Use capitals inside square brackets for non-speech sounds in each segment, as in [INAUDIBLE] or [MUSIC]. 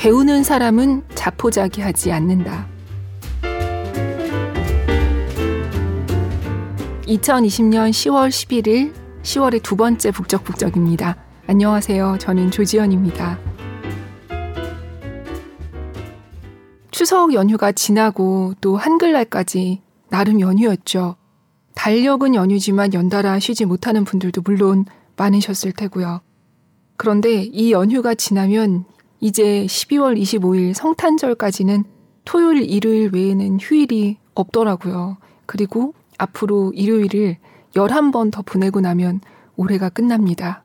배우는 사람은 자포자기하지 않는다. 2020년 10월 11일 10월의 두 번째 북적북적입니다. 안녕하세요. 저는 조지연입니다. 추석 연휴가 지나고 또 한글날까지 나름 연휴였죠. 달력은 연휴지만 연달아 쉬지 못하는 분들도 물론 많으셨을 테고요. 그런데 이 연휴가 지나면 이제 12월 25일 성탄절까지는 토요일, 일요일 외에는 휴일이 없더라고요. 그리고 앞으로 일요일을 11번 더 보내고 나면 올해가 끝납니다.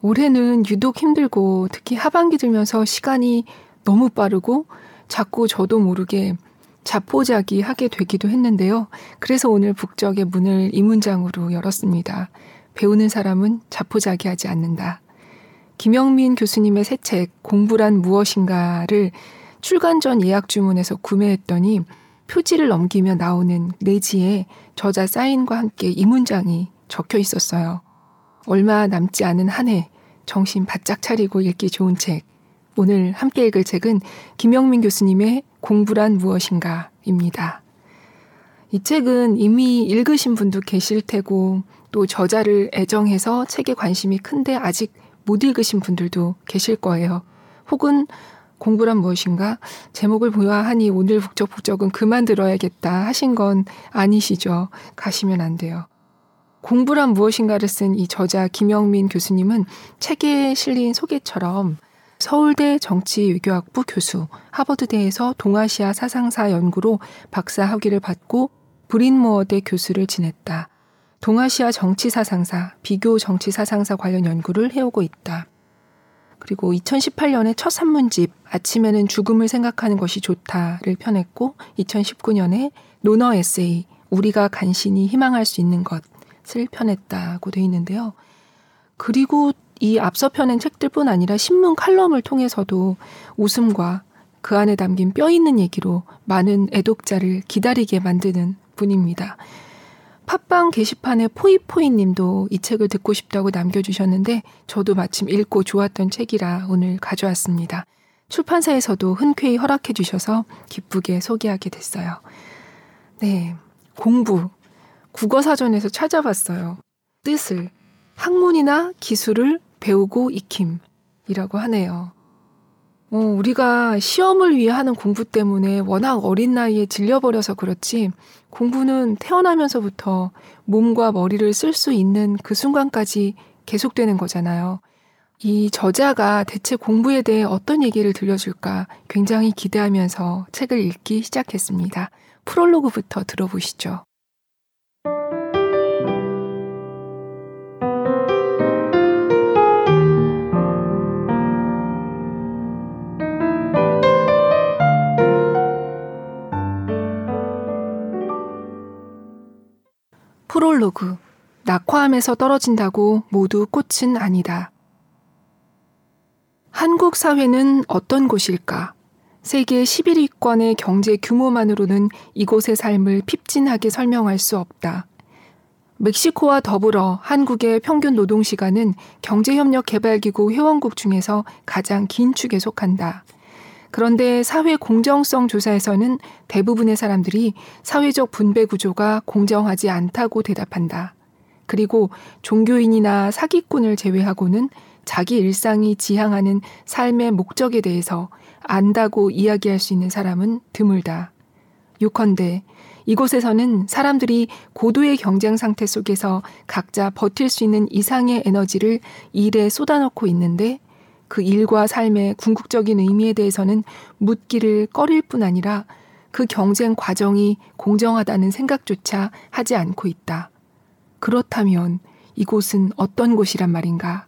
올해는 유독 힘들고 특히 하반기 들면서 시간이 너무 빠르고 자꾸 저도 모르게 자포자기 하게 되기도 했는데요. 그래서 오늘 북적의 문을 이 문장으로 열었습니다. 배우는 사람은 자포자기 하지 않는다. 김영민 교수님의 새 책 공부란 무엇인가를 출간 전 예약 주문해서 구매했더니 표지를 넘기며 나오는 내지에 저자 사인과 함께 이 문장이 적혀 있었어요. 얼마 남지 않은 한 해 정신 바짝 차리고 읽기 좋은 책. 오늘 함께 읽을 책은 김영민 교수님의 공부란 무엇인가입니다. 이 책은 이미 읽으신 분도 계실 테고 또 저자를 애정해서 책에 관심이 큰데 아직 못 읽으신 분들도 계실 거예요. 혹은 공부란 무엇인가? 제목을 보아하니 오늘 북적북적은 그만 들어야겠다 하신 건 아니시죠. 가시면 안 돼요. 공부란 무엇인가를 쓴 이 저자 김영민 교수님은 책에 실린 소개처럼 서울대 정치외교학부 교수, 하버드대에서 동아시아 사상사 연구로 박사 학위를 받고 브린모어대 교수를 지냈다. 동아시아 정치사상사, 비교 정치사상사 관련 연구를 해오고 있다. 그리고 2018년에 첫 산문집 아침에는 죽음을 생각하는 것이 좋다를 펴냈고 2019년에 논어 에세이 우리가 간신히 희망할 수 있는 것을 펴냈다고 돼 있는데요. 그리고 이 앞서 펴낸 책들뿐 아니라 신문 칼럼을 통해서도 웃음과 그 안에 담긴 뼈 있는 얘기로 많은 애독자를 기다리게 만드는 분입니다. 팟빵 게시판에 포이포이 님도 이 책을 듣고 싶다고 남겨주셨는데 저도 마침 읽고 좋았던 책이라 오늘 가져왔습니다. 출판사에서도 흔쾌히 허락해 주셔서 기쁘게 소개하게 됐어요. 네. 공부. 국어사전에서 찾아봤어요. 뜻을. 학문이나 기술을 배우고 익힘이라고 하네요. 어, 우리가 시험을 위해 하는 공부 때문에 워낙 어린 나이에 질려버려서 그렇지 공부는 태어나면서부터 몸과 머리를 쓸 수 있는 그 순간까지 계속되는 거잖아요. 이 저자가 대체 공부에 대해 어떤 얘기를 들려줄까 굉장히 기대하면서 책을 읽기 시작했습니다. 프롤로그부터 들어보시죠. 프롤로그 낙화함에서 떨어진다고 모두 꽃은 아니다. 한국 사회는 어떤 곳일까? 세계 11위권의 경제 규모만으로는 이곳의 삶을 핍진하게 설명할 수 없다. 멕시코와 더불어 한국의 평균 노동 시간은 경제협력개발기구 회원국 중에서 가장 긴 축에 속한다. 그런데 사회 공정성 조사에서는 대부분의 사람들이 사회적 분배 구조가 공정하지 않다고 대답한다. 그리고 종교인이나 사기꾼을 제외하고는 자기 일상이 지향하는 삶의 목적에 대해서 안다고 이야기할 수 있는 사람은 드물다. 요컨대 이곳에서는 사람들이 고도의 경쟁 상태 속에서 각자 버틸 수 있는 이상의 에너지를 일에 쏟아넣고 있는데 그 일과 삶의 궁극적인 의미에 대해서는 묻기를 꺼릴 뿐 아니라 그 경쟁 과정이 공정하다는 생각조차 하지 않고 있다. 그렇다면 이곳은 어떤 곳이란 말인가?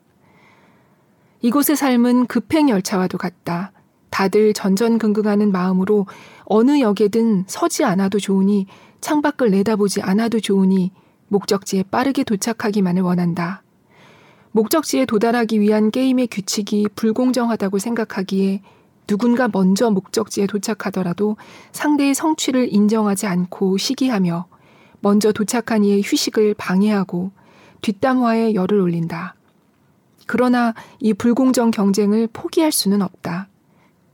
이곳의 삶은 급행 열차와도 같다. 다들 전전긍긍하는 마음으로 어느 역에든 서지 않아도 좋으니 창밖을 내다보지 않아도 좋으니 목적지에 빠르게 도착하기만을 원한다. 목적지에 도달하기 위한 게임의 규칙이 불공정하다고 생각하기에 누군가 먼저 목적지에 도착하더라도 상대의 성취를 인정하지 않고 시기하며 먼저 도착한 이의 휴식을 방해하고 뒷담화에 열을 올린다. 그러나 이 불공정 경쟁을 포기할 수는 없다.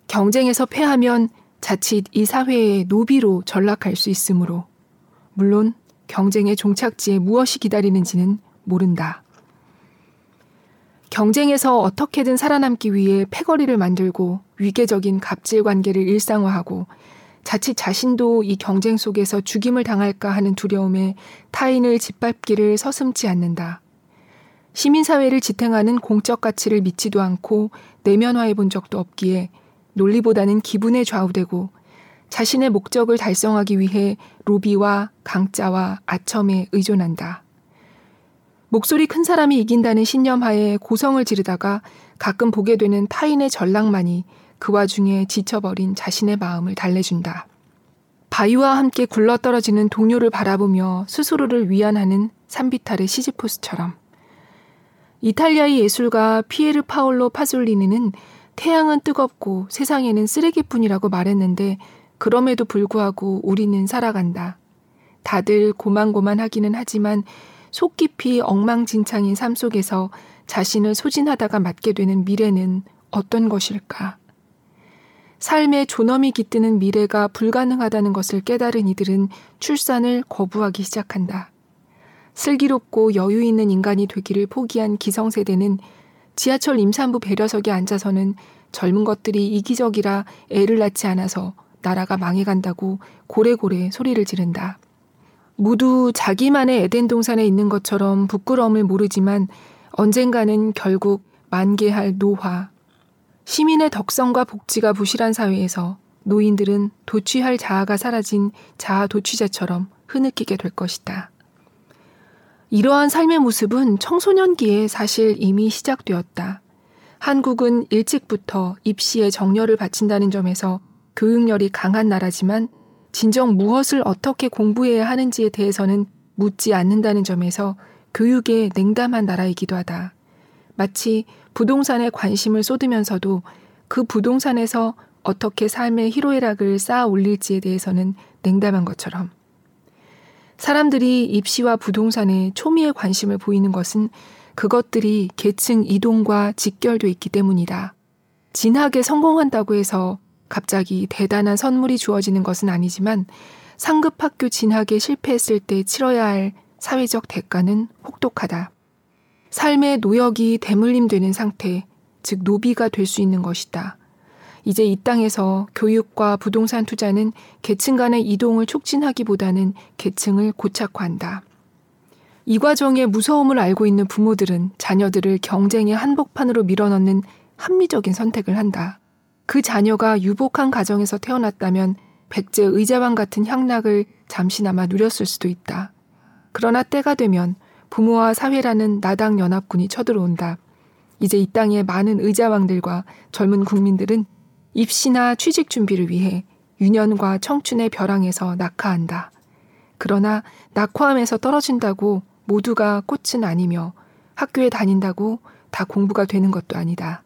경쟁에서 패하면 자칫 이 사회의 노비로 전락할 수 있으므로 물론 경쟁의 종착지에 무엇이 기다리는지는 모른다. 경쟁에서 어떻게든 살아남기 위해 패거리를 만들고 위계적인 갑질 관계를 일상화하고 자칫 자신도 이 경쟁 속에서 죽임을 당할까 하는 두려움에 타인을 짓밟기를 서슴지 않는다. 시민사회를 지탱하는 공적 가치를 믿지도 않고 내면화해 본 적도 없기에 논리보다는 기분에 좌우되고 자신의 목적을 달성하기 위해 로비와 강짜와 아첨에 의존한다. 목소리 큰 사람이 이긴다는 신념하에 고성을 지르다가 가끔 보게 되는 타인의 전락만이 그 와중에 지쳐버린 자신의 마음을 달래준다. 바위와 함께 굴러떨어지는 동료를 바라보며 스스로를 위안하는 산비탈의 시지포스처럼 이탈리아의 예술가 피에르 파올로 파솔리니는 태양은 뜨겁고 세상에는 쓰레기뿐이라고 말했는데 그럼에도 불구하고 우리는 살아간다. 다들 고만고만하기는 하지만 속 깊이 엉망진창인 삶 속에서 자신을 소진하다가 맞게 되는 미래는 어떤 것일까? 삶의 존엄이 깃드는 미래가 불가능하다는 것을 깨달은 이들은 출산을 거부하기 시작한다. 슬기롭고 여유 있는 인간이 되기를 포기한 기성세대는 지하철 임산부 배려석에 앉아서는 젊은 것들이 이기적이라 애를 낳지 않아서 나라가 망해간다고 고래고래 소리를 지른다. 모두 자기만의 에덴 동산에 있는 것처럼 부끄러움을 모르지만 언젠가는 결국 만개할 노화. 시민의 덕성과 복지가 부실한 사회에서 노인들은 도취할 자아가 사라진 자아 도취자처럼 흐느끼게 될 것이다. 이러한 삶의 모습은 청소년기에 사실 이미 시작되었다. 한국은 일찍부터 입시에 정열을 바친다는 점에서 교육열이 강한 나라지만 진정 무엇을 어떻게 공부해야 하는지에 대해서는 묻지 않는다는 점에서 교육에 냉담한 나라이기도 하다. 마치 부동산에 관심을 쏟으면서도 그 부동산에서 어떻게 삶의 희로애락을 쌓아 올릴지에 대해서는 냉담한 것처럼. 사람들이 입시와 부동산에 초미의 관심을 보이는 것은 그것들이 계층 이동과 직결돼 있기 때문이다. 진학에 성공한다고 해서 갑자기 대단한 선물이 주어지는 것은 아니지만 상급 학교 진학에 실패했을 때 치러야 할 사회적 대가는 혹독하다. 삶의 노역이 대물림되는 상태, 즉 노비가 될 수 있는 것이다. 이제 이 땅에서 교육과 부동산 투자는 계층 간의 이동을 촉진하기보다는 계층을 고착화한다. 이 과정의 무서움을 알고 있는 부모들은 자녀들을 경쟁의 한복판으로 밀어넣는 합리적인 선택을 한다. 그 자녀가 유복한 가정에서 태어났다면 백제 의자왕 같은 향락을 잠시나마 누렸을 수도 있다. 그러나 때가 되면 부모와 사회라는 나당 연합군이 쳐들어온다. 이제 이 땅의 많은 의자왕들과 젊은 국민들은 입시나 취직 준비를 위해 유년과 청춘의 벼랑에서 낙하한다. 그러나 낙화함에서 떨어진다고 모두가 꽃은 아니며 학교에 다닌다고 다 공부가 되는 것도 아니다.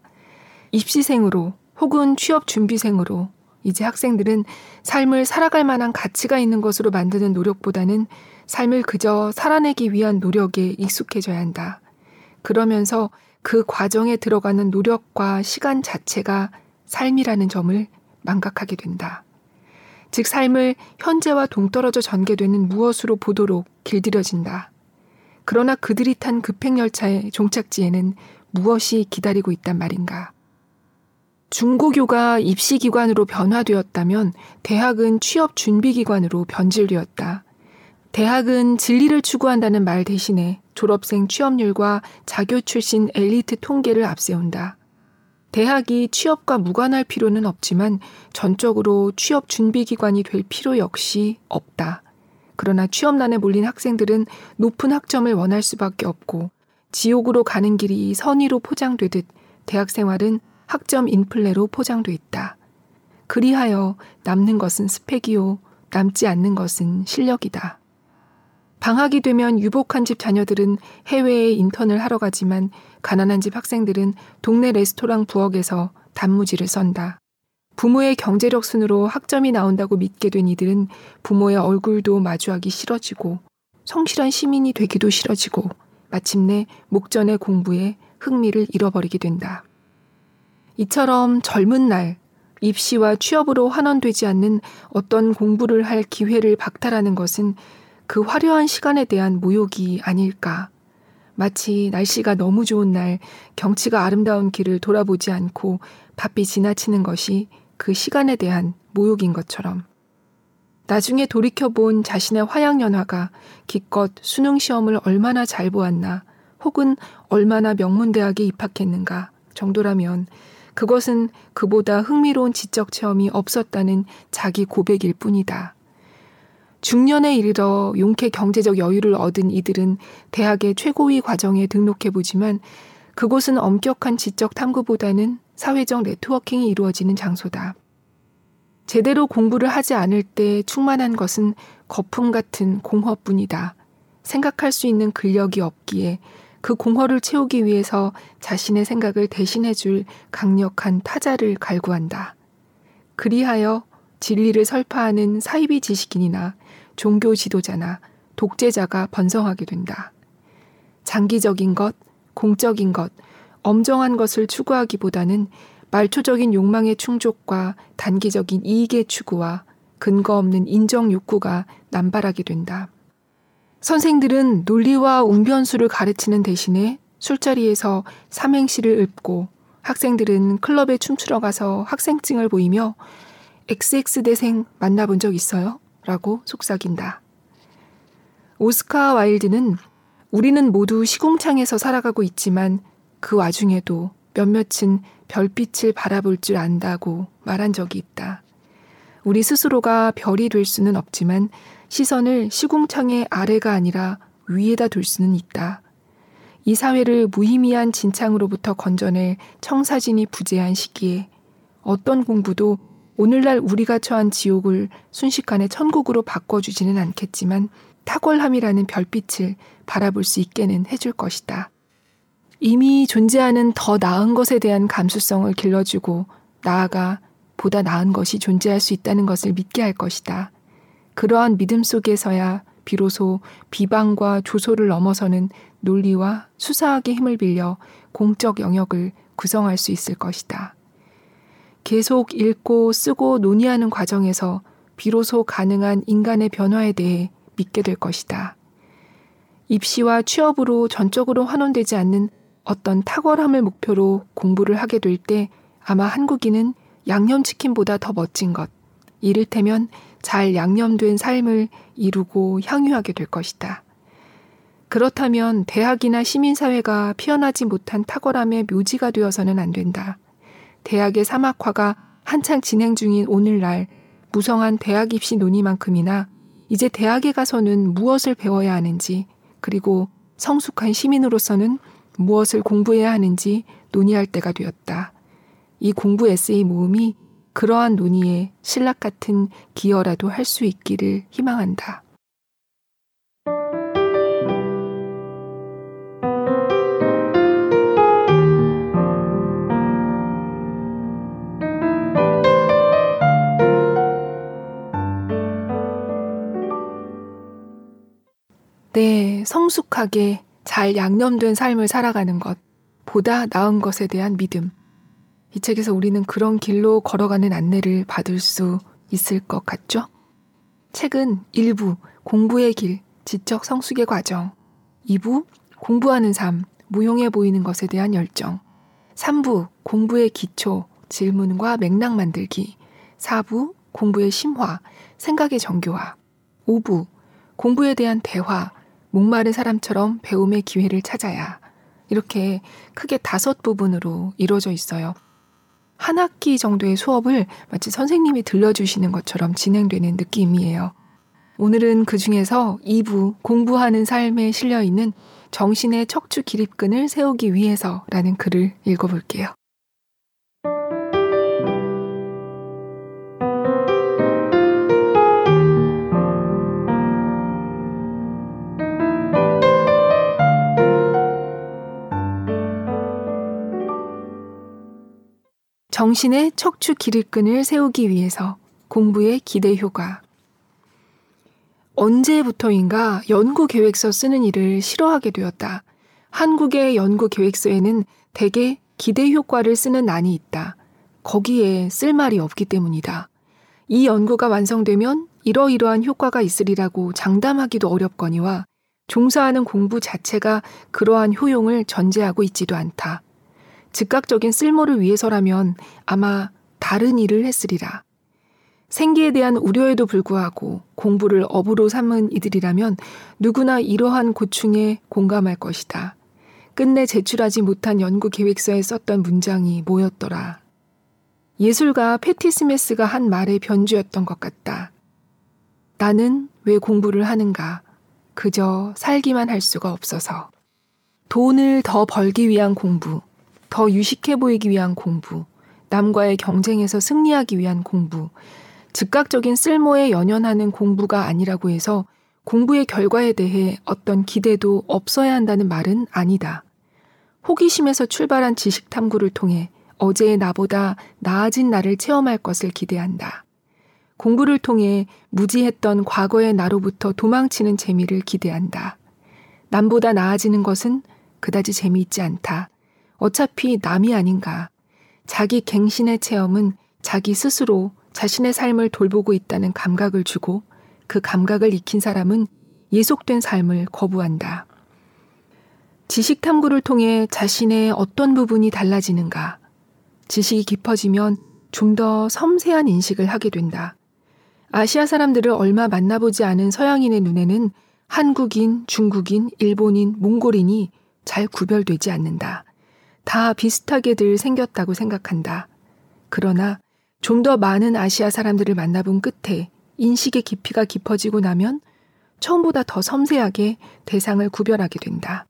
입시생으로 혹은 취업 준비생으로 이제 학생들은 삶을 살아갈 만한 가치가 있는 것으로 만드는 노력보다는 삶을 그저 살아내기 위한 노력에 익숙해져야 한다. 그러면서 그 과정에 들어가는 노력과 시간 자체가 삶이라는 점을 망각하게 된다. 즉, 삶을 현재와 동떨어져 전개되는 무엇으로 보도록 길들여진다. 그러나 그들이 탄 급행열차의 종착지에는 무엇이 기다리고 있단 말인가. 중고교가 입시기관으로 변화되었다면 대학은 취업 준비기관으로 변질되었다. 대학은 진리를 추구한다는 말 대신에 졸업생 취업률과 자교 출신 엘리트 통계를 앞세운다. 대학이 취업과 무관할 필요는 없지만 전적으로 취업 준비기관이 될 필요 역시 없다. 그러나 취업난에 몰린 학생들은 높은 학점을 원할 수밖에 없고 지옥으로 가는 길이 선의로 포장되듯 대학 생활은 학점 인플레로 포장돼 있다. 그리하여 남는 것은 스펙이요, 남지 않는 것은 실력이다. 방학이 되면 유복한 집 자녀들은 해외에 인턴을 하러 가지만 가난한 집 학생들은 동네 레스토랑 부엌에서 단무지를 썬다. 부모의 경제력 순으로 학점이 나온다고 믿게 된 이들은 부모의 얼굴도 마주하기 싫어지고 성실한 시민이 되기도 싫어지고 마침내 목전의 공부에 흥미를 잃어버리게 된다. 이처럼 젊은 날 입시와 취업으로 환원되지 않는 어떤 공부를 할 기회를 박탈하는 것은 그 화려한 시간에 대한 모욕이 아닐까. 마치 날씨가 너무 좋은 날 경치가 아름다운 길을 돌아보지 않고 바삐 지나치는 것이 그 시간에 대한 모욕인 것처럼. 나중에 돌이켜본 자신의 화양연화가 기껏 수능 시험을 얼마나 잘 보았나, 혹은 얼마나 명문대학에 입학했는가 정도라면 그것은 그보다 흥미로운 지적 체험이 없었다는 자기 고백일 뿐이다. 중년에 이르러 용케 경제적 여유를 얻은 이들은 대학의 최고위 과정에 등록해보지만 그곳은 엄격한 지적 탐구보다는 사회적 네트워킹이 이루어지는 장소다. 제대로 공부를 하지 않을 때 충만한 것은 거품 같은 공허뿐이다. 생각할 수 있는 근력이 없기에 그 공허를 채우기 위해서 자신의 생각을 대신해 줄 강력한 타자를 갈구한다. 그리하여 진리를 설파하는 사이비 지식인이나 종교 지도자나 독재자가 번성하게 된다. 장기적인 것, 공적인 것, 엄정한 것을 추구하기보다는 말초적인 욕망의 충족과 단기적인 이익의 추구와 근거 없는 인정 욕구가 남발하게 된다. 선생들은 논리와 웅변수를 가르치는 대신에 술자리에서 삼행시를 읊고 학생들은 클럽에 춤추러 가서 학생증을 보이며 XX대생 만나본 적 있어요? 라고 속삭인다. 오스카 와일드는 우리는 모두 시궁창에서 살아가고 있지만 그 와중에도 몇몇은 별빛을 바라볼 줄 안다고 말한 적이 있다. 우리 스스로가 별이 될 수는 없지만 시선을 시궁창의 아래가 아니라 위에다 둘 수는 있다. 이 사회를 무의미한 진창으로부터 건져낼 청사진이 부재한 시기에 어떤 공부도 오늘날 우리가 처한 지옥을 순식간에 천국으로 바꿔주지는 않겠지만 탁월함이라는 별빛을 바라볼 수 있게는 해줄 것이다. 이미 존재하는 더 나은 것에 대한 감수성을 길러주고 나아가 보다 나은 것이 존재할 수 있다는 것을 믿게 할 것이다. 그러한 믿음 속에서야 비로소 비방과 조소를 넘어서는 논리와 수사학의 힘을 빌려 공적 영역을 구성할 수 있을 것이다. 계속 읽고 쓰고 논의하는 과정에서 비로소 가능한 인간의 변화에 대해 믿게 될 것이다. 입시와 취업으로 전적으로 환원되지 않는 어떤 탁월함을 목표로 공부를 하게 될 때 아마 한국인은 양념치킨보다 더 멋진 것, 이를테면 잘 양념된 삶을 이루고 향유하게 될 것이다. 그렇다면 대학이나 시민사회가 피어나지 못한 탁월함의 묘지가 되어서는 안 된다. 대학의 사막화가 한창 진행 중인 오늘날 무성한 대학 입시 논의만큼이나 이제 대학에 가서는 무엇을 배워야 하는지 그리고 성숙한 시민으로서는 무엇을 공부해야 하는지 논의할 때가 되었다. 이 공부 에세이 모음이 그러한 논의에 신락 같은 기여라도 할 수 있기를 희망한다. 네, 성숙하게 잘 양념된 삶을 살아가는 것, 보다 나은 것에 대한 믿음. 이 책에서 우리는 그런 길로 걸어가는 안내를 받을 수 있을 것 같죠? 책은 1부 공부의 길, 지적 성숙의 과정, 2부 공부하는 삶, 무용해 보이는 것에 대한 열정, 3부 공부의 기초, 질문과 맥락 만들기, 4부 공부의 심화, 생각의 정교화, 5부 공부에 대한 대화, 목마른 사람처럼 배움의 기회를 찾아야 이렇게 크게 다섯 부분으로 이루어져 있어요. 한 학기 정도의 수업을 마치 선생님이 들려주시는 것처럼 진행되는 느낌이에요. 오늘은 그 중에서 2부 공부하는 삶에 실려 있는 정신의 척추 기립근을 세우기 위해서라는 글을 읽어볼게요. 정신의 척추 기립근을 세우기 위해서 공부의 기대 효과. 언제부터인가 연구 계획서 쓰는 일을 싫어하게 되었다. 한국의 연구 계획서에는 대개 기대 효과를 쓰는 난이 있다. 거기에 쓸 말이 없기 때문이다. 이 연구가 완성되면 이러이러한 효과가 있으리라고 장담하기도 어렵거니와 종사하는 공부 자체가 그러한 효용을 전제하고 있지도 않다. 즉각적인 쓸모를 위해서라면 아마 다른 일을 했으리라. 생계에 대한 우려에도 불구하고 공부를 업으로 삼은 이들이라면 누구나 이러한 고충에 공감할 것이다. 끝내 제출하지 못한 연구 계획서에 썼던 문장이 뭐였더라. 예술가 패티 스메스가 한 말의 변주였던 것 같다. 나는 왜 공부를 하는가? 그저 살기만 할 수가 없어서. 돈을 더 벌기 위한 공부, 더 유식해 보이기 위한 공부, 남과의 경쟁에서 승리하기 위한 공부, 즉각적인 쓸모에 연연하는 공부가 아니라고 해서 공부의 결과에 대해 어떤 기대도 없어야 한다는 말은 아니다. 호기심에서 출발한 지식 탐구를 통해 어제의 나보다 나아진 나를 체험할 것을 기대한다. 공부를 통해 무지했던 과거의 나로부터 도망치는 재미를 기대한다. 남보다 나아지는 것은 그다지 재미있지 않다. 어차피 남이 아닌가. 자기 갱신의 체험은 자기 스스로 자신의 삶을 돌보고 있다는 감각을 주고 그 감각을 익힌 사람은 예속된 삶을 거부한다. 지식 탐구를 통해 자신의 어떤 부분이 달라지는가. 지식이 깊어지면 좀 더 섬세한 인식을 하게 된다. 아시아 사람들을 얼마 만나보지 않은 서양인의 눈에는 한국인, 중국인, 일본인, 몽골인이 잘 구별되지 않는다. 다 비슷하게들 생겼다고 생각한다. 그러나 좀 더 많은 아시아 사람들을 만나본 끝에 인식의 깊이가 깊어지고 나면 처음보다 더 섬세하게 대상을 구별하게 된다.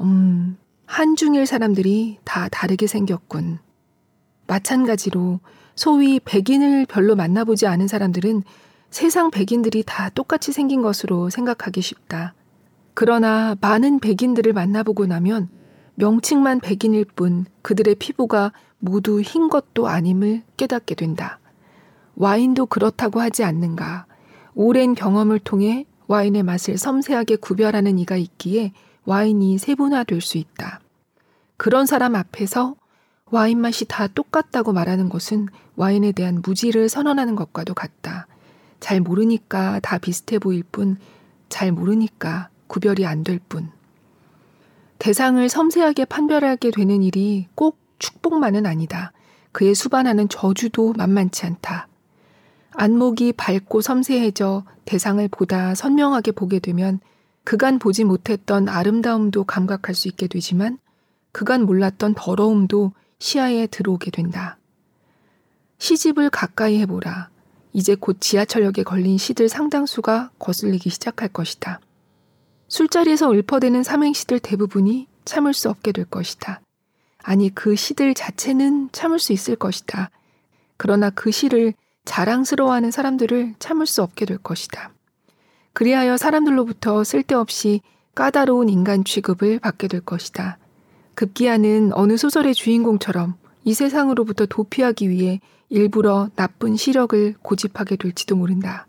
음, 한중일 사람들이 다 다르게 생겼군. 마찬가지로 소위 백인을 별로 만나보지 않은 사람들은 세상 백인들이 다 똑같이 생긴 것으로 생각하기 쉽다. 그러나 많은 백인들을 만나보고 나면 명칭만 백인일 뿐 그들의 피부가 모두 흰 것도 아님을 깨닫게 된다. 와인도 그렇다고 하지 않는가. 오랜 경험을 통해 와인의 맛을 섬세하게 구별하는 이가 있기에 와인이 세분화될 수 있다. 그런 사람 앞에서 와인 맛이 다 똑같다고 말하는 것은 와인에 대한 무지를 선언하는 것과도 같다. 잘 모르니까 다 비슷해 보일 뿐, 잘 모르니까 구별이 안 될 뿐. 대상을 섬세하게 판별하게 되는 일이 꼭 축복만은 아니다. 그의 수반하는 저주도 만만치 않다. 안목이 밝고 섬세해져 대상을 보다 선명하게 보게 되면 그간 보지 못했던 아름다움도 감각할 수 있게 되지만 그간 몰랐던 더러움도 시야에 들어오게 된다. 시집을 가까이 해보라. 이제 곧 지하철역에 걸린 시들 상당수가 거슬리기 시작할 것이다. 술자리에서 읊어대는 삼행시들 대부분이 참을 수 없게 될 것이다. 아니, 그 시들 자체는 참을 수 있을 것이다. 그러나 그 시를 자랑스러워하는 사람들을 참을 수 없게 될 것이다. 그리하여 사람들로부터 쓸데없이 까다로운 인간 취급을 받게 될 것이다. 급기야는 어느 소설의 주인공처럼 이 세상으로부터 도피하기 위해 일부러 나쁜 시력을 고집하게 될지도 모른다.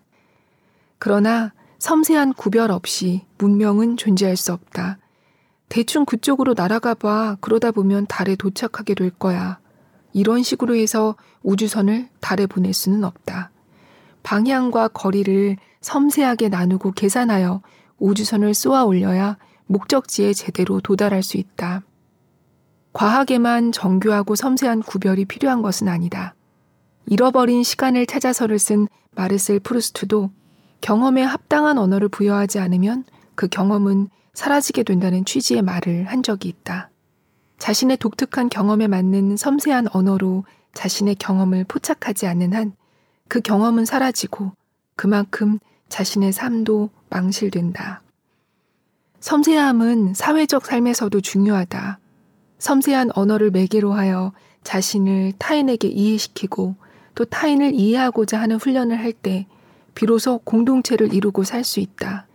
그러나 섬세한 구별 없이 문명은 존재할 수 없다. 대충 그쪽으로 날아가 봐. 그러다 보면 달에 도착하게 될 거야. 이런 식으로 해서 우주선을 달에 보낼 수는 없다. 방향과 거리를 섬세하게 나누고 계산하여 우주선을 쏘아 올려야 목적지에 제대로 도달할 수 있다. 과학에만 정교하고 섬세한 구별이 필요한 것은 아니다. 잃어버린 시간을 찾아서를 쓴 마르셀 프루스트도 경험에 합당한 언어를 부여하지 않으면 그 경험은 사라지게 된다는 취지의 말을 한 적이 있다. 자신의 독특한 경험에 맞는 섬세한 언어로 자신의 경험을 포착하지 않는 한 그 경험은 사라지고 그만큼 자신의 삶도 망실된다. 섬세함은 사회적 삶에서도 중요하다. 섬세한 언어를 매개로 하여 자신을 타인에게 이해시키고 또 타인을 이해하고자 하는 훈련을 할 때 비로소 공동체를 이루고 살 수 있다.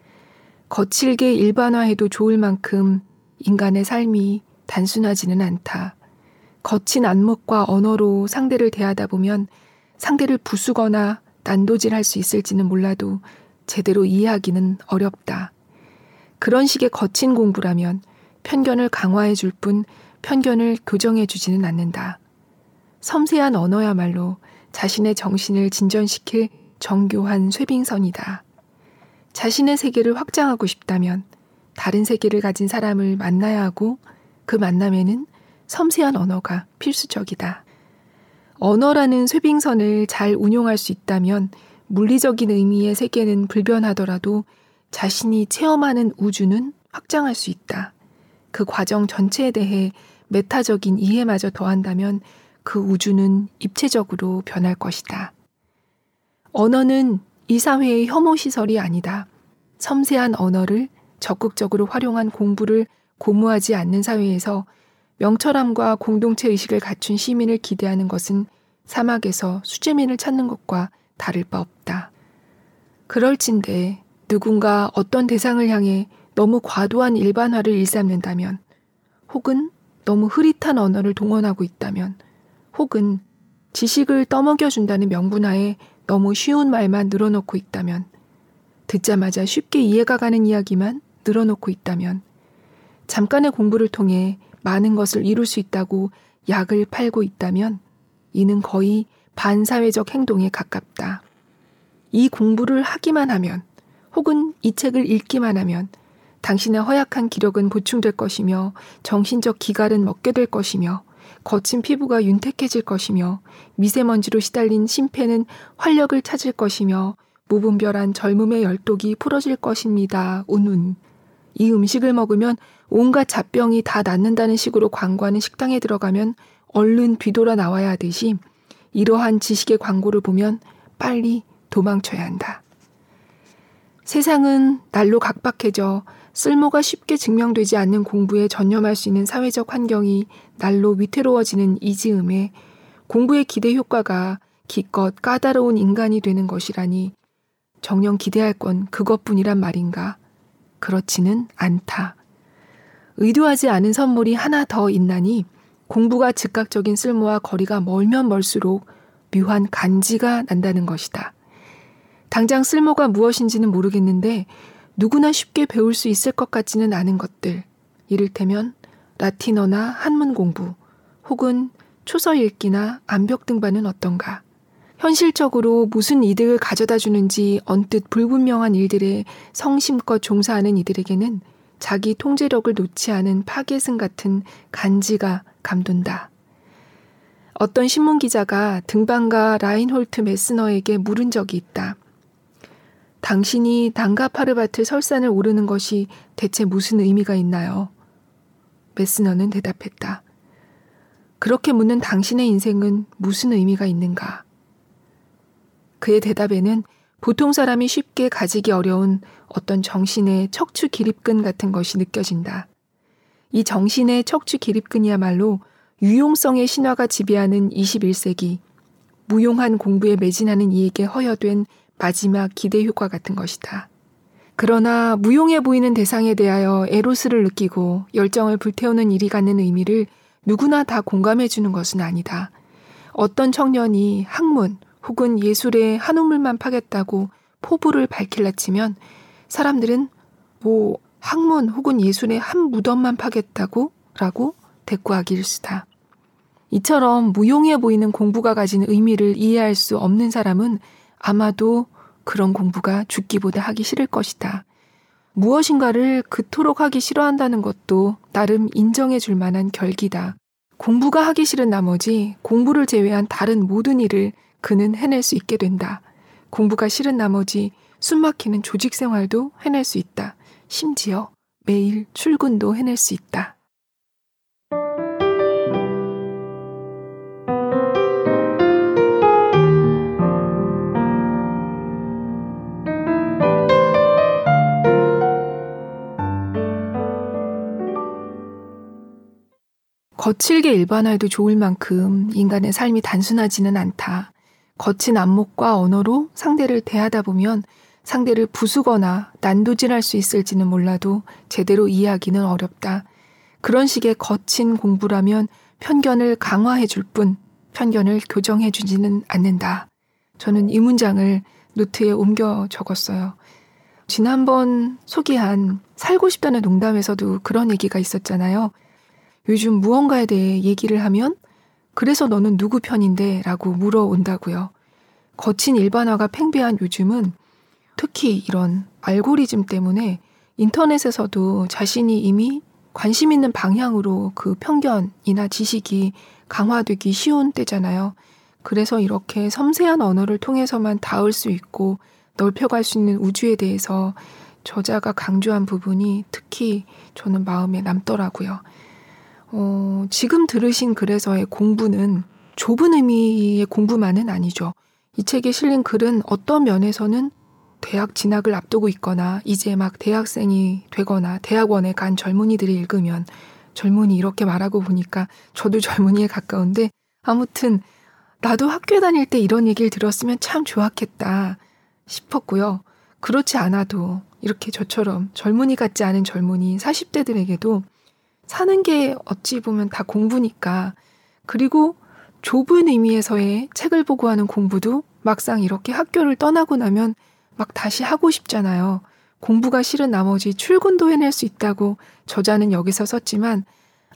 거칠게 일반화해도 좋을 만큼 인간의 삶이 단순하지는 않다. 거친 안목과 언어로 상대를 대하다 보면 상대를 부수거나 난도질 할 수 있을지는 몰라도 제대로 이해하기는 어렵다. 그런 식의 거친 공부라면 편견을 강화해 줄 뿐 편견을 교정해 주지는 않는다. 섬세한 언어야말로 자신의 정신을 진전시킬 정교한 쇠빙선이다. 자신의 세계를 확장하고 싶다면 다른 세계를 가진 사람을 만나야 하고 그 만남에는 섬세한 언어가 필수적이다. 언어라는 쇠빙선을 잘 운용할 수 있다면 물리적인 의미의 세계는 불변하더라도 자신이 체험하는 우주는 확장할 수 있다. 그 과정 전체에 대해 메타적인 이해마저 더한다면 그 우주는 입체적으로 변할 것이다. 언어는 이 사회의 혐오 시설이 아니다. 섬세한 언어를 적극적으로 활용한 공부를 고무하지 않는 사회에서 명철함과 공동체 의식을 갖춘 시민을 기대하는 것은 사막에서 수재민을 찾는 것과 다를 바 없다. 그럴진데 누군가 어떤 대상을 향해 너무 과도한 일반화를 일삼는다면, 혹은 너무 흐릿한 언어를 동원하고 있다면, 혹은 지식을 떠먹여준다는 명분하에 너무 쉬운 말만 늘어놓고 있다면, 듣자마자 쉽게 이해가 가는 이야기만 늘어놓고 있다면, 잠깐의 공부를 통해 많은 것을 이룰 수 있다고 약을 팔고 있다면, 이는 거의 반사회적 행동에 가깝다. 이 공부를 하기만 하면, 혹은 이 책을 읽기만 하면 당신의 허약한 기력은 보충될 것이며 정신적 기갈은 먹게 될 것이며 거친 피부가 윤택해질 것이며 미세먼지로 시달린 심폐는 활력을 찾을 것이며 무분별한 젊음의 열독이 풀어질 것입니다. 운운. 이 음식을 먹으면 온갖 잡병이 다 낫는다는 식으로 광고하는 식당에 들어가면 얼른 뒤돌아 나와야 하듯이 이러한 지식의 광고를 보면 빨리 도망쳐야 한다. 세상은 날로 각박해져 쓸모가 쉽게 증명되지 않는 공부에 전념할 수 있는 사회적 환경이 날로 위태로워지는 이 즈음에 공부의 기대 효과가 기껏 까다로운 인간이 되는 것이라니 정녕 기대할 건 그것뿐이란 말인가? 그렇지는 않다. 의도하지 않은 선물이 하나 더 있나니 공부가 즉각적인 쓸모와 거리가 멀면 멀수록 묘한 간지가 난다는 것이다. 당장 쓸모가 무엇인지는 모르겠는데 누구나 쉽게 배울 수 있을 것 같지는 않은 것들. 이를테면 라틴어나 한문 공부 혹은 초서 읽기나 암벽 등반은 어떤가. 현실적으로 무슨 이득을 가져다 주는지 언뜻 불분명한 일들에 성심껏 종사하는 이들에게는 자기 통제력을 놓지 않은 파괴승 같은 간지가 감돈다. 어떤 신문 기자가 등반가 라인홀트 메스너에게 물은 적이 있다. 당신이 당가파르바트 설산을 오르는 것이 대체 무슨 의미가 있나요? 메스너는 대답했다. 그렇게 묻는 당신의 인생은 무슨 의미가 있는가? 그의 대답에는 보통 사람이 쉽게 가지기 어려운 어떤 정신의 척추 기립근 같은 것이 느껴진다. 이 정신의 척추 기립근이야말로 유용성의 신화가 지배하는 21세기, 무용한 공부에 매진하는 이에게 허여된 마지막 기대 효과 같은 것이다. 그러나 무용해 보이는 대상에 대하여 에로스를 느끼고 열정을 불태우는 일이 갖는 의미를 누구나 다 공감해 주는 것은 아니다. 어떤 청년이 학문 혹은 예술의 한 우물만 파겠다고 포부를 밝힐라 치면 사람들은 뭐 학문 혹은 예술의 한 무덤만 파겠다고 라고 대꾸하기를 쓰다. 이처럼 무용해 보이는 공부가 가진 의미를 이해할 수 없는 사람은 아마도 그런 공부가 죽기보다 하기 싫을 것이다. 무엇인가를 그토록 하기 싫어한다는 것도 나름 인정해 줄 만한 결기다. 공부가 하기 싫은 나머지 공부를 제외한 다른 모든 일을 그는 해낼 수 있게 된다. 공부가 싫은 나머지 숨막히는 조직 생활도 해낼 수 있다. 심지어 매일 출근도 해낼 수 있다. 거칠게 일반화해도 좋을 만큼 인간의 삶이 단순하지는 않다. 거친 안목과 언어로 상대를 대하다 보면 상대를 부수거나 난도질할 수 있을지는 몰라도 제대로 이해하기는 어렵다. 그런 식의 거친 공부라면 편견을 강화해 줄 뿐 편견을 교정해 주지는 않는다. 저는 이 문장을 노트에 옮겨 적었어요. 지난번 소개한 살고 싶다는 농담에서도 그런 얘기가 있었잖아요. 요즘 무언가에 대해 얘기를 하면 그래서 너는 누구 편인데? 라고 물어온다고요. 거친 일반화가 팽배한 요즘은 특히 이런 알고리즘 때문에 인터넷에서도 자신이 이미 관심 있는 방향으로 그 편견이나 지식이 강화되기 쉬운 때잖아요. 그래서 이렇게 섬세한 언어를 통해서만 닿을 수 있고 넓혀갈 수 있는 우주에 대해서 저자가 강조한 부분이 특히 저는 마음에 남더라고요. 어, 지금 들으신 글에서의 공부는 좁은 의미의 공부만은 아니죠. 이 책에 실린 글은 어떤 면에서는 대학 진학을 앞두고 있거나 이제 막 대학생이 되거나 대학원에 간 젊은이들이 읽으면 젊은이 이렇게 말하고 보니까 저도 [LAUGHS] 젊은이에 가까운데 아무튼 나도 학교 다닐 때 이런 얘기를 들었으면 참 좋았겠다 싶었고요. 그렇지 않아도 이렇게 저처럼 젊은이 같지 않은 젊은이 40대들에게도 사는 게 어찌 보면 다 공부니까 그리고 좁은 의미에서의 책을 보고 하는 공부도 막상 이렇게 학교를 떠나고 나면 막 다시 하고 싶잖아요. 공부가 싫은 나머지 출근도 해낼 수 있다고 저자는 여기서 썼지만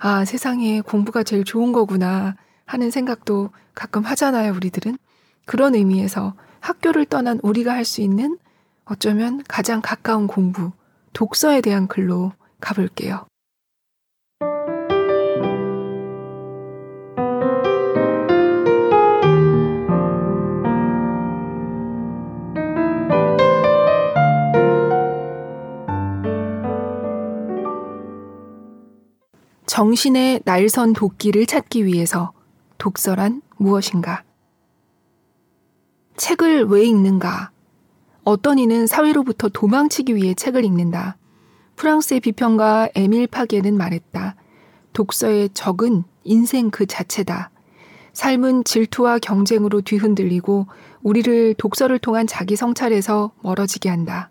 아, 세상에 공부가 제일 좋은 거구나 하는 생각도 가끔 하잖아요, 우리들은. 그런 의미에서 학교를 떠난 우리가 할 수 있는 어쩌면 가장 가까운 공부, 독서에 대한 글로 가볼게요. 정신의 날선 도끼를 찾기 위해서 독서란 무엇인가? 책을 왜 읽는가? 어떤 이는 사회로부터 도망치기 위해 책을 읽는다. 프랑스의 비평가 에밀 파게는 말했다. 독서의 적은 인생 그 자체다. 삶은 질투와 경쟁으로 뒤흔들리고 우리를 독서를 통한 자기 성찰에서 멀어지게 한다.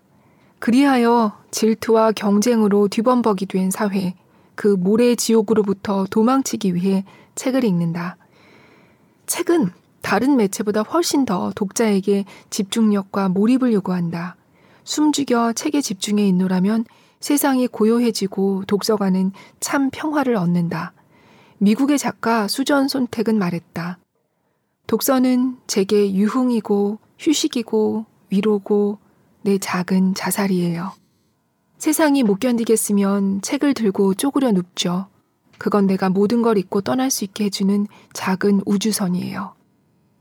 그리하여 질투와 경쟁으로 뒤범벅이 된 사회, 그 모래 지옥으로부터 도망치기 위해 책을 읽는다. 책은 다른 매체보다 훨씬 더 독자에게 집중력과 몰입을 요구한다. 숨죽여 책에 집중해 있노라면 세상이 고요해지고 독서가는 참 평화를 얻는다. 미국의 작가 수전 손택은 말했다. 독서는 제게 유흥이고 휴식이고 위로고 내 작은 자살이에요. 세상이 못 견디겠으면 책을 들고 쪼그려 눕죠. 그건 내가 모든 걸 잊고 떠날 수 있게 해주는 작은 우주선이에요.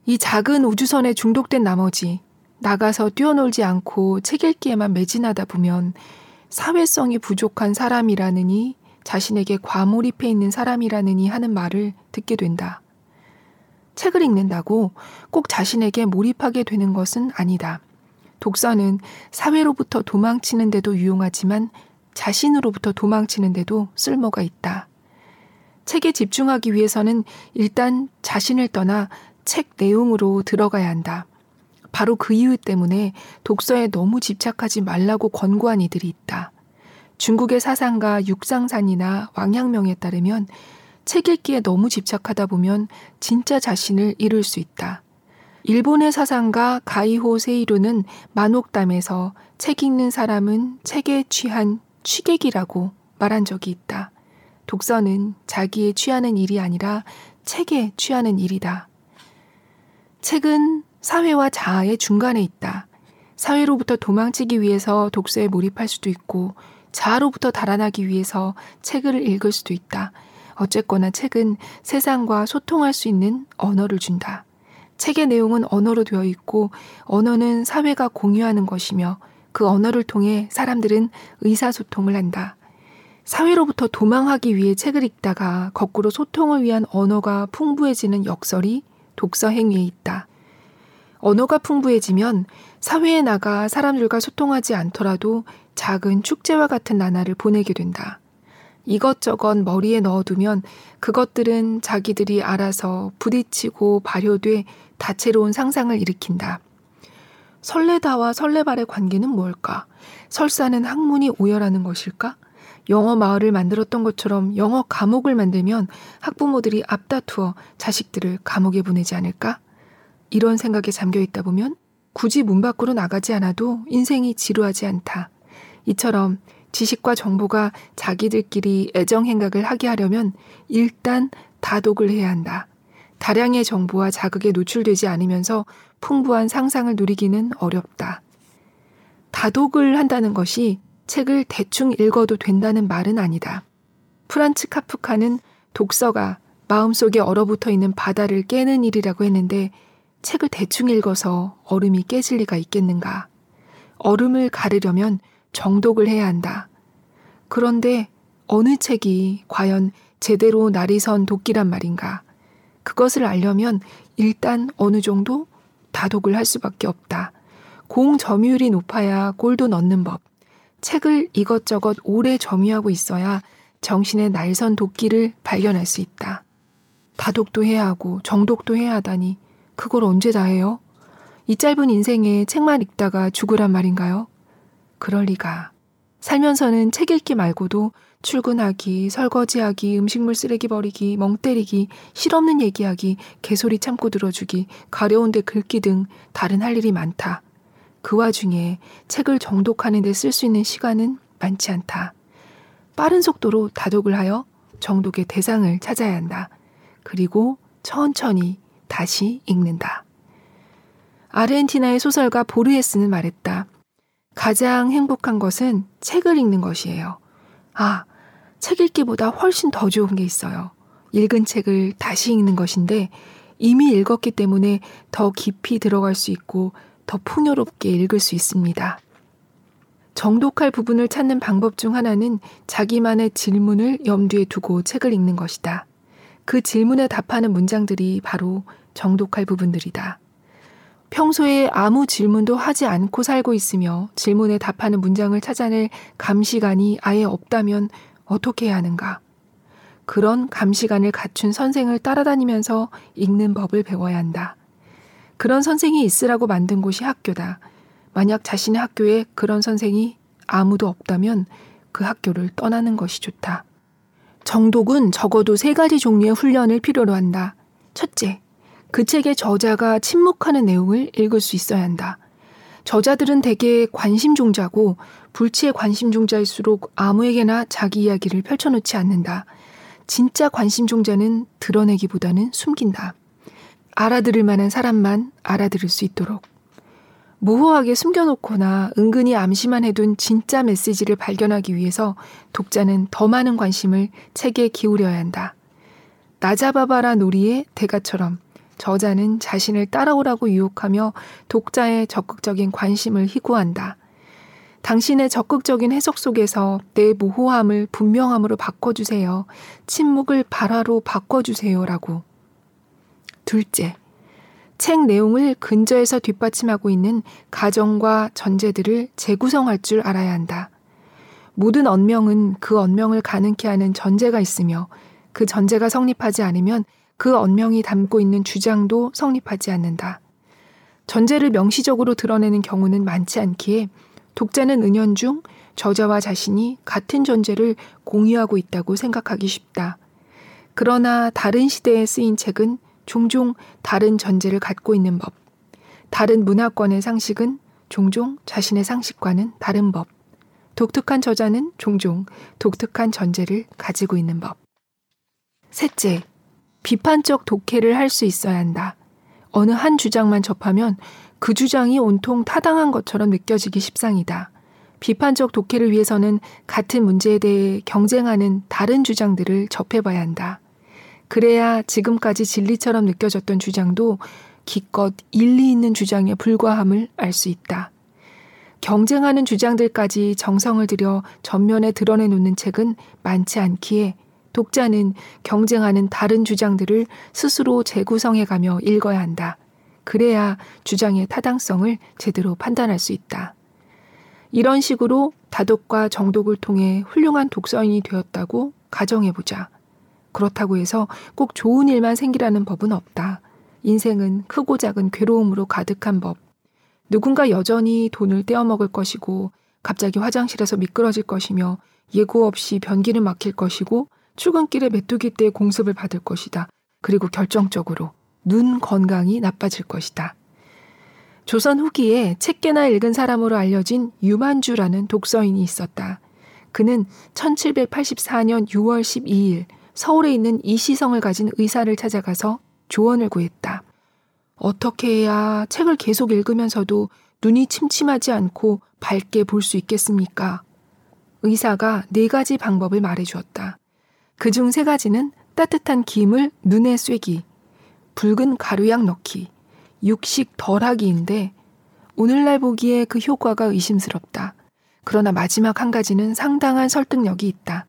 이 작은 우주선에 중독된 나머지 나가서 뛰어놀지 않고 책 읽기에만 매진하다 보면 사회성이 부족한 사람이라느니 자신에게 과몰입해 있는 사람이라느니 하는 말을 듣게 된다. 책을 읽는다고 꼭 자신에게 몰입하게 되는 것은 아니다. 독서는 사회로부터 도망치는데도 유용하지만 자신으로부터 도망치는데도 쓸모가 있다. 책에 집중하기 위해서는 일단 자신을 떠나 책 내용으로 들어가야 한다. 바로 그 이유 때문에 독서에 너무 집착하지 말라고 권고한 이들이 있다. 중국의 사상가 육상산이나 왕양명에 따르면 책 읽기에 너무 집착하다 보면 진짜 자신을 잃을 수 있다. 일본의 사상가 가이호 세이루는 만옥담에서 책 읽는 사람은 책에 취한 취객이라고 말한 적이 있다. 독서는 자기에 취하는 일이 아니라 책에 취하는 일이다. 책은 사회와 자아의 중간에 있다. 사회로부터 도망치기 위해서 독서에 몰입할 수도 있고 자아로부터 달아나기 위해서 책을 읽을 수도 있다. 어쨌거나 책은 세상과 소통할 수 있는 언어를 준다. 책의 내용은 언어로 되어 있고 언어는 사회가 공유하는 것이며 그 언어를 통해 사람들은 의사소통을 한다. 사회로부터 도망하기 위해 책을 읽다가 거꾸로 소통을 위한 언어가 풍부해지는 역설이 독서 행위에 있다. 언어가 풍부해지면 사회에 나가 사람들과 소통하지 않더라도 작은 축제와 같은 나날을 보내게 된다. 이것저것 머리에 넣어두면 그것들은 자기들이 알아서 부딪히고 발효돼 다채로운 상상을 일으킨다. 설레다와 설레발의 관계는 뭘까? 설사는 학문이 오열하는 것일까? 영어 마을을 만들었던 것처럼 영어 감옥을 만들면 학부모들이 앞다투어 자식들을 감옥에 보내지 않을까? 이런 생각에 잠겨 있다 보면 굳이 문 밖으로 나가지 않아도 인생이 지루하지 않다. 이처럼 지식과 정보가 자기들끼리 애정 행각을 하게 하려면 일단 다독을 해야 한다. 다량의 정보와 자극에 노출되지 않으면서 풍부한 상상을 누리기는 어렵다. 다독을 한다는 것이 책을 대충 읽어도 된다는 말은 아니다. 프란츠 카프카는 독서가 마음속에 얼어붙어 있는 바다를 깨는 일이라고 했는데 책을 대충 읽어서 얼음이 깨질 리가 있겠는가. 얼음을 가르려면 정독을 해야 한다. 그런데 어느 책이 과연 제대로 날이 선 도끼란 말인가. 그것을 알려면 일단 어느 정도 다독을 할 수밖에 없다. 공 점유율이 높아야 골도 넣는 법. 책을 이것저것 오래 점유하고 있어야 정신의 날선 도끼를 발견할 수 있다. 다독도 해야 하고 정독도 해야 하다니 그걸 언제 다 해요? 이 짧은 인생에 책만 읽다가 죽으란 말인가요? 그럴 리가. 살면서는 책 읽기 말고도 출근하기, 설거지하기, 음식물 쓰레기 버리기, 멍 때리기, 실없는 얘기하기, 개소리 참고 들어주기, 가려운데 긁기 등 다른 할 일이 많다. 그 와중에 책을 정독하는 데 쓸 수 있는 시간은 많지 않다. 빠른 속도로 다독을 하여 정독의 대상을 찾아야 한다. 그리고 천천히 다시 읽는다. 아르헨티나의 소설가 보르헤스는 말했다. 가장 행복한 것은 책을 읽는 것이에요. 아, 책 읽기보다 훨씬 더 좋은 게 있어요. 읽은 책을 다시 읽는 것인데 이미 읽었기 때문에 더 깊이 들어갈 수 있고 더 풍요롭게 읽을 수 있습니다. 정독할 부분을 찾는 방법 중 하나는 자기만의 질문을 염두에 두고 책을 읽는 것이다. 그 질문에 답하는 문장들이 바로 정독할 부분들이다. 평소에 아무 질문도 하지 않고 살고 있으며 질문에 답하는 문장을 찾아낼 감시관이 아예 없다면 어떻게 해야 하는가? 그런 감시관을 갖춘 선생을 따라다니면서 읽는 법을 배워야 한다. 그런 선생이 있으라고 만든 곳이 학교다. 만약 자신의 학교에 그런 선생이 아무도 없다면 그 학교를 떠나는 것이 좋다. 정독은 적어도 세 가지 종류의 훈련을 필요로 한다. 첫째, 그 책의 저자가 침묵하는 내용을 읽을 수 있어야 한다. 저자들은 대개 관심종자고 불치의 관심종자일수록 아무에게나 자기 이야기를 펼쳐놓지 않는다. 진짜 관심종자는 드러내기보다는 숨긴다. 알아들을 만한 사람만 알아들을 수 있도록. 모호하게 숨겨놓거나 은근히 암시만 해둔 진짜 메시지를 발견하기 위해서 독자는 더 많은 관심을 책에 기울여야 한다. 나자바바라 놀이의 대가처럼 저자는 자신을 따라오라고 유혹하며 독자의 적극적인 관심을 희구한다. 당신의 적극적인 해석 속에서 내 모호함을 분명함으로 바꿔주세요. 침묵을 발화로 바꿔주세요 라고. 둘째, 책 내용을 근저에서 뒷받침하고 있는 가정과 전제들을 재구성할 줄 알아야 한다. 모든 언명은 그 언명을 가능케 하는 전제가 있으며 그 전제가 성립하지 않으면 그 언명이 담고 있는 주장도 성립하지 않는다. 전제를 명시적으로 드러내는 경우는 많지 않기에 독자는 은연중 저자와 자신이 같은 전제를 공유하고 있다고 생각하기 쉽다. 그러나 다른 시대에 쓰인 책은 종종 다른 전제를 갖고 있는 법. 다른 문화권의 상식은 종종 자신의 상식과는 다른 법. 독특한 저자는 종종 독특한 전제를 가지고 있는 법. 셋째, 비판적 독해를 할 수 있어야 한다. 어느 한 주장만 접하면 그 주장이 온통 타당한 것처럼 느껴지기 십상이다. 비판적 독해를 위해서는 같은 문제에 대해 경쟁하는 다른 주장들을 접해봐야 한다. 그래야 지금까지 진리처럼 느껴졌던 주장도 기껏 일리 있는 주장에 불과함을 알 수 있다. 경쟁하는 주장들까지 정성을 들여 전면에 드러내 놓는 책은 많지 않기에 독자는 경쟁하는 다른 주장들을 스스로 재구성해 가며 읽어야 한다. 그래야 주장의 타당성을 제대로 판단할 수 있다. 이런 식으로 다독과 정독을 통해 훌륭한 독서인이 되었다고 가정해보자. 그렇다고 해서 꼭 좋은 일만 생기라는 법은 없다. 인생은 크고 작은 괴로움으로 가득한 법. 누군가 여전히 돈을 떼어먹을 것이고, 갑자기 화장실에서 미끄러질 것이며, 예고 없이 변기를 막힐 것이고, 출근길에 메뚜기 때 공습을 받을 것이다. 그리고 결정적으로 눈 건강이 나빠질 것이다. 조선 후기에 책계나 읽은 사람으로 알려진 유만주라는 독서인이 있었다. 그는 1784년 6월 12일 서울에 있는 이시성을 가진 의사를 찾아가서 조언을 구했다. 어떻게 해야 책을 계속 읽으면서도 눈이 침침하지 않고 밝게 볼 수 있겠습니까? 의사가 네 가지 방법을 말해 주었다. 그 중 세 가지는 따뜻한 김을 눈에 쐬기, 붉은 가루약 넣기, 육식 덜하기인데 오늘날 보기에 그 효과가 의심스럽다. 그러나 마지막 한 가지는 상당한 설득력이 있다.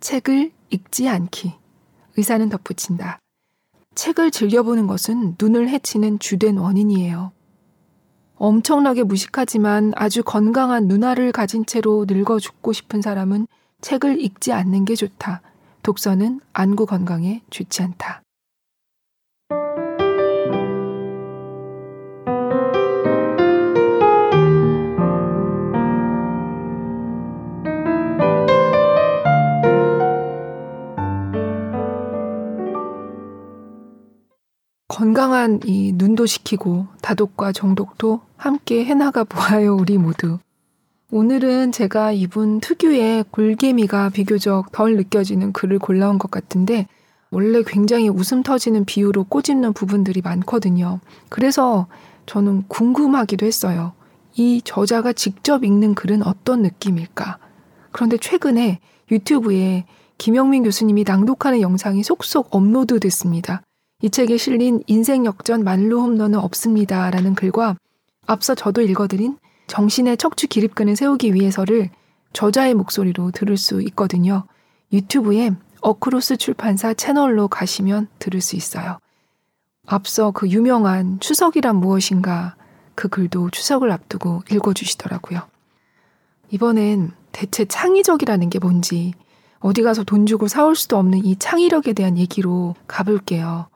책을 읽지 않기. 의사는 덧붙인다. 책을 즐겨보는 것은 눈을 해치는 주된 원인이에요. 엄청나게 무식하지만 아주 건강한 눈알을 가진 채로 늙어 죽고 싶은 사람은 책을 읽지 않는 게 좋다. 독서는 안구 건강에 좋지 않다. 건강한 이 눈도 시키고 다독과 정독도 함께 해나가 보아요, 우리 모두. 오늘은 제가 이분 특유의 골개미가 비교적 덜 느껴지는 글을 골라온 것 같은데, 원래 굉장히 웃음 터지는 비유로 꼬집는 부분들이 많거든요. 그래서 저는 궁금하기도 했어요. 이 저자가 직접 읽는 글은 어떤 느낌일까? 그런데 최근에 유튜브에 김영민 교수님이 낭독하는 영상이 속속 업로드 됐습니다. 이 책에 실린 인생 역전 만루 홈런은 없습니다. 라는 글과 앞서 저도 읽어드린 정신의 척추 기립근을 세우기 위해서를 저자의 목소리로 들을 수 있거든요. 유튜브에 어크로스 출판사 채널로 가시면 들을 수 있어요. 앞서 그 유명한 추석이란 무엇인가 그 글도 추석을 앞두고 읽어주시더라고요. 이번엔 대체 창의적이라는 게 뭔지 어디 가서 돈 주고 사올 수도 없는 이 창의력에 대한 얘기로 가볼게요.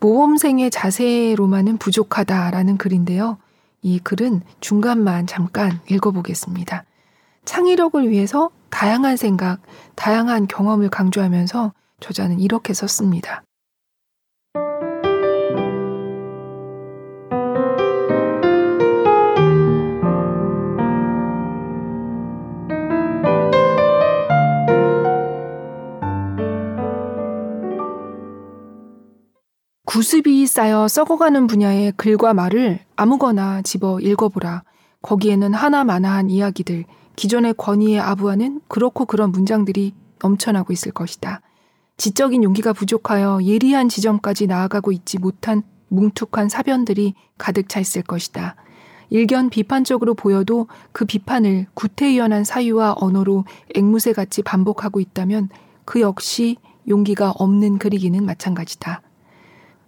모범생의 자세로만은 부족하다라는 글인데요. 이 글은 중간만 잠깐 읽어보겠습니다. 창의력을 위해서 다양한 생각, 다양한 경험을 강조하면서 저자는 이렇게 썼습니다. 구습이 쌓여 썩어가는 분야의 글과 말을 아무거나 집어 읽어보라. 거기에는 하나마나한 이야기들, 기존의 권위에 아부하는 그렇고 그런 문장들이 넘쳐나고 있을 것이다. 지적인 용기가 부족하여 예리한 지점까지 나아가고 있지 못한 뭉툭한 사변들이 가득 차 있을 것이다. 일견 비판적으로 보여도 그 비판을 구태의연한 사유와 언어로 앵무새같이 반복하고 있다면 그 역시 용기가 없는 글이기는 마찬가지다.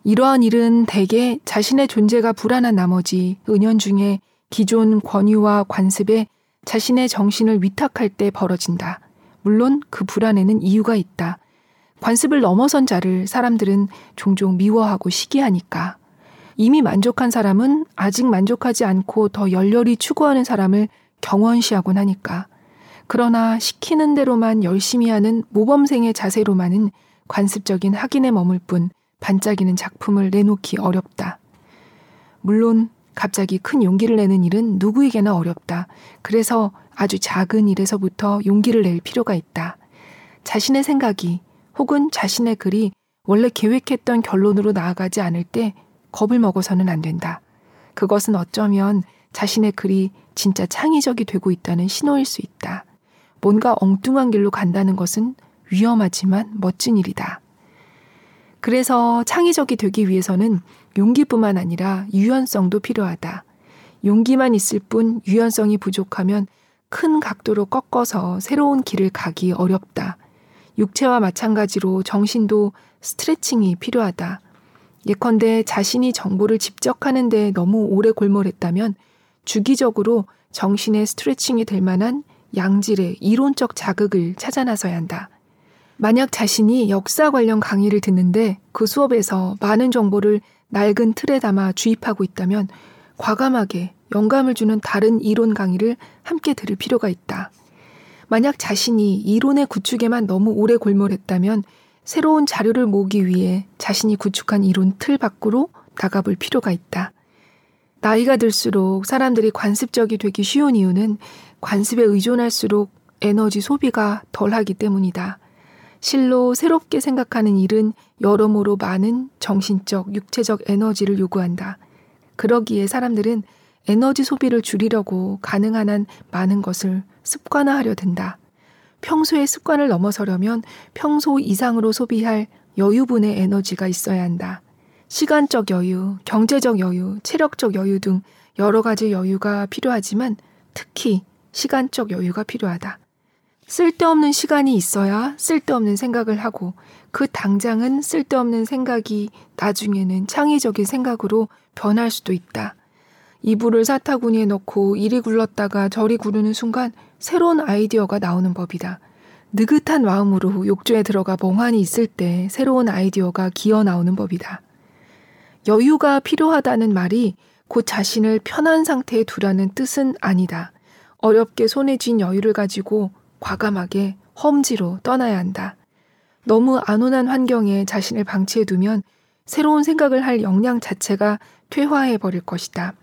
이러한 일은 대개 자신의 존재가 불안한 나머지 은연중에 기존 권위와 관습에 자신의 정신을 위탁할 때 벌어진다. 물론 그 불안에는 이유가 있다. 관습을 넘어선 자를 사람들은 종종 미워하고 시기하니까. 이미 만족한 사람은 아직 만족하지 않고 더 열렬히 추구하는 사람을 경원시하곤 하니까. 그러나 시키는 대로만 열심히 하는 모범생의 자세로만은 관습적인 확인에 머물 뿐 반짝이는 작품을 내놓기 어렵다. 물론 갑자기 큰 용기를 내는 일은 누구에게나 어렵다. 그래서 아주 작은 일에서부터 용기를 낼 필요가 있다. 자신의 생각이 혹은 자신의 글이 원래 계획했던 결론으로 나아가지 않을 때 겁을 먹어서는 안 된다. 그것은 어쩌면 자신의 글이 진짜 창의적이 되고 있다는 신호일 수 있다. 뭔가 엉뚱한 길로 간다는 것은 위험하지만 멋진 일이다. 그래서 창의적이 되기 위해서는 용기뿐만 아니라 유연성도 필요하다. 용기만 있을 뿐 유연성이 부족하면 큰 각도로 꺾어서 새로운 길을 가기 어렵다. 육체와 마찬가지로 정신도 스트레칭이 필요하다. 예컨대 자신이 정보를 집적하는 데 너무 오래 골몰했다면 주기적으로 정신의 스트레칭이 될 만한 양질의 이론적 자극을 찾아 나서야 한다. 만약 자신이 역사 관련 강의를 듣는데 그 수업에서 많은 정보를 낡은 틀에 담아 주입하고 있다면 과감하게 영감을 주는 다른 이론 강의를 함께 들을 필요가 있다. 만약 자신이 이론의 구축에만 너무 오래 골몰했다면 새로운 자료를 모으기 위해 자신이 구축한 이론 틀 밖으로 나가볼 필요가 있다. 나이가 들수록 사람들이 관습적이 되기 쉬운 이유는 관습에 의존할수록 에너지 소비가 덜 하기 때문이다. 실로 새롭게 생각하는 일은 여러모로 많은 정신적, 육체적 에너지를 요구한다. 그러기에 사람들은 에너지 소비를 줄이려고 가능한 한 많은 것을 습관화하려 든다. 평소의 습관을 넘어서려면 평소 이상으로 소비할 여유분의 에너지가 있어야 한다. 시간적 여유, 경제적 여유, 체력적 여유 등 여러 가지 여유가 필요하지만 특히 시간적 여유가 필요하다. 쓸데없는 시간이 있어야 쓸데없는 생각을 하고 그 당장은 쓸데없는 생각이 나중에는 창의적인 생각으로 변할 수도 있다. 이불을 사타구니에 넣고 이리 굴렀다가 저리 구르는 순간 새로운 아이디어가 나오는 법이다. 느긋한 마음으로 욕조에 들어가 멍하니 있을 때 새로운 아이디어가 기어 나오는 법이다. 여유가 필요하다는 말이 곧 자신을 편한 상태에 두라는 뜻은 아니다. 어렵게 손에 쥔 여유를 가지고 과감하게 험지로 떠나야 한다. 너무 안온한 환경에 자신을 방치해 두면 새로운 생각을 할 역량 자체가 퇴화해 버릴 것이다.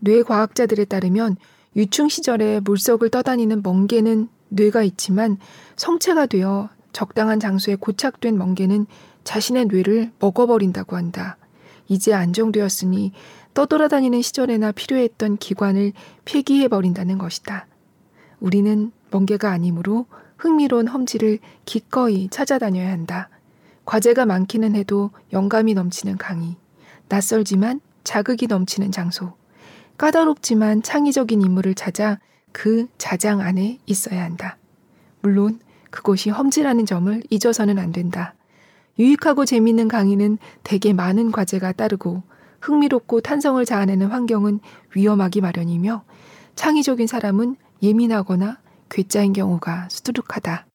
뇌과학자들에 따르면 유충 시절에 물속을 떠다니는 멍게는 뇌가 있지만 성체가 되어 적당한 장소에 고착된 멍게는 자신의 뇌를 먹어버린다고 한다. 이제 안정되었으니 떠돌아다니는 시절에나 필요했던 기관을 폐기해버린다는 것이다. 우리는 멍게가 아니므로 흥미로운 험지를 기꺼이 찾아다녀야 한다. 과제가 많기는 해도 영감이 넘치는 강의. 낯설지만 자극이 넘치는 장소. 까다롭지만 창의적인 인물을 찾아 그 자장 안에 있어야 한다. 물론 그곳이 험지라는 점을 잊어서는 안 된다. 유익하고 재미있는 강의는 대개 많은 과제가 따르고 흥미롭고 탄성을 자아내는 환경은 위험하기 마련이며 창의적인 사람은 예민하거나 괴짜인 경우가 수두룩하다.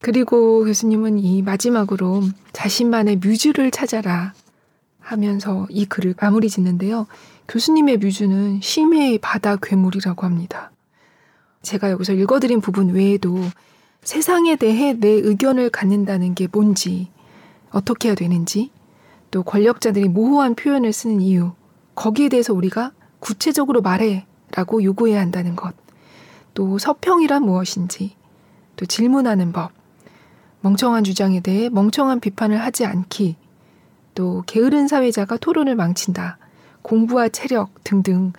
그리고 교수님은 이 마지막으로 자신만의 뮤즈를 찾아라 하면서 이 글을 마무리 짓는데요. 교수님의 뮤즈는 심해의 바다 괴물이라고 합니다. 제가 여기서 읽어드린 부분 외에도 세상에 대해 내 의견을 갖는다는 게 뭔지, 어떻게 해야 되는지, 또 권력자들이 모호한 표현을 쓰는 이유, 거기에 대해서 우리가 구체적으로 말해 라고 요구해야 한다는 것, 또 서평이란 무엇인지, 또 질문하는 법, 멍청한 주장에 대해 멍청한 비판을 하지 않기, 또 게으른 사회자가 토론을 망친다, 공부와 체력 등등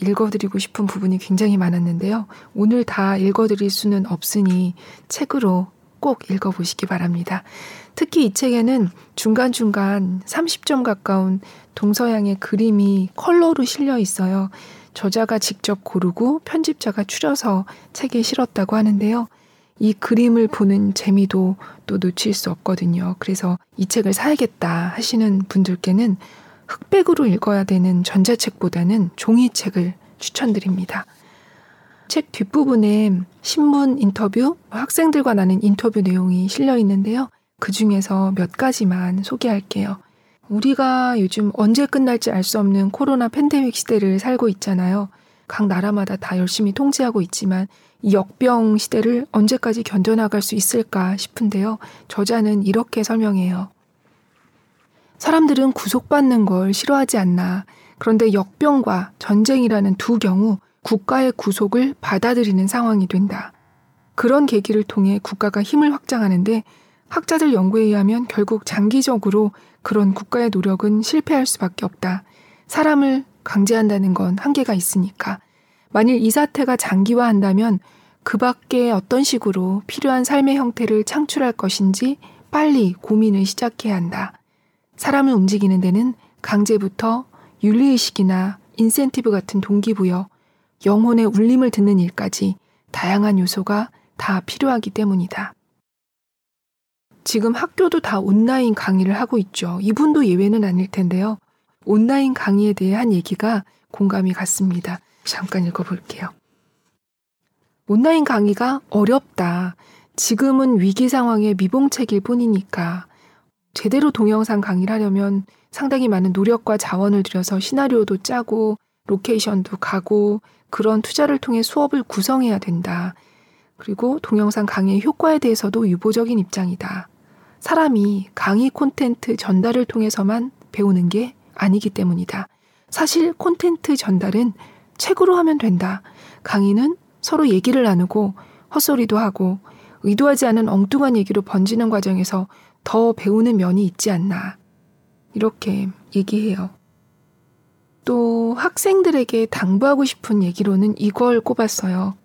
읽어드리고 싶은 부분이 굉장히 많았는데요. 오늘 다 읽어드릴 수는 없으니 책으로 꼭 읽어보시기 바랍니다. 특히 이 책에는 중간중간 30점 가까운 동서양의 그림이 컬러로 실려 있어요. 저자가 직접 고르고 편집자가 추려서 책에 실었다고 하는데요. 이 그림을 보는 재미도 또 놓칠 수 없거든요. 그래서 이 책을 사야겠다 하시는 분들께는 흑백으로 읽어야 되는 전자책보다는 종이책을 추천드립니다. 책 뒷부분에 신문 인터뷰, 학생들과 나눈 인터뷰 내용이 실려 있는데요. 그 중에서 몇 가지만 소개할게요. 우리가 요즘 언제 끝날지 알 수 없는 코로나 팬데믹 시대를 살고 있잖아요. 각 나라마다 다 열심히 통제하고 있지만 이 역병 시대를 언제까지 견뎌나갈 수 있을까 싶은데요. 저자는 이렇게 설명해요. 사람들은 구속받는 걸 싫어하지 않나. 그런데 역병과 전쟁이라는 두 경우 국가의 구속을 받아들이는 상황이 된다. 그런 계기를 통해 국가가 힘을 확장하는데 학자들 연구에 의하면 결국 장기적으로 그런 국가의 노력은 실패할 수밖에 없다. 사람을 강제한다는 건 한계가 있으니까. 만일 이 사태가 장기화한다면 그 밖에 어떤 식으로 필요한 삶의 형태를 창출할 것인지 빨리 고민을 시작해야 한다. 사람을 움직이는 데는 강제부터 윤리의식이나 인센티브 같은 동기부여, 영혼의 울림을 듣는 일까지 다양한 요소가 다 필요하기 때문이다. 지금 학교도 다 온라인 강의를 하고 있죠. 이분도 예외는 아닐 텐데요. 온라인 강의에 대해 한 얘기가 공감이 갔습니다. 잠깐 읽어볼게요. 온라인 강의가 어렵다. 지금은 위기 상황의 미봉책일 뿐이니까 제대로 동영상 강의를 하려면 상당히 많은 노력과 자원을 들여서 시나리오도 짜고 로케이션도 가고 그런 투자를 통해 수업을 구성해야 된다. 그리고 동영상 강의의 효과에 대해서도 유보적인 입장이다. 사람이 강의 콘텐트 전달을 통해서만 배우는 게 아니기 때문이다. 사실 콘텐트 전달은 책으로 하면 된다. 강의는 서로 얘기를 나누고 헛소리도 하고 의도하지 않은 엉뚱한 얘기로 번지는 과정에서 더 배우는 면이 있지 않나. 이렇게 얘기해요. 또 학생들에게 당부하고 싶은 얘기로는 이걸 꼽았어요.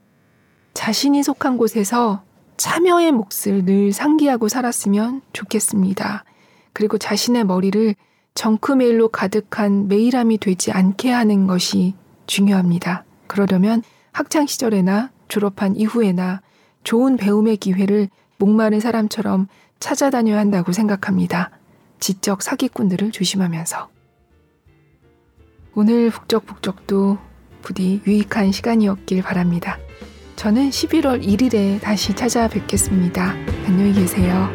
자신이 속한 곳에서 참여의 몫을 늘 상기하고 살았으면 좋겠습니다. 그리고 자신의 머리를 정크메일로 가득한 메일함이 되지 않게 하는 것이 중요합니다. 그러려면 학창 시절에나 졸업한 이후에나 좋은 배움의 기회를 목마른 사람처럼 찾아다녀야 한다고 생각합니다. 지적 사기꾼들을 조심하면서. 오늘 북적북적도 부디 유익한 시간이었길 바랍니다. 저는 11월 1일에 다시 찾아뵙겠습니다. 안녕히 계세요.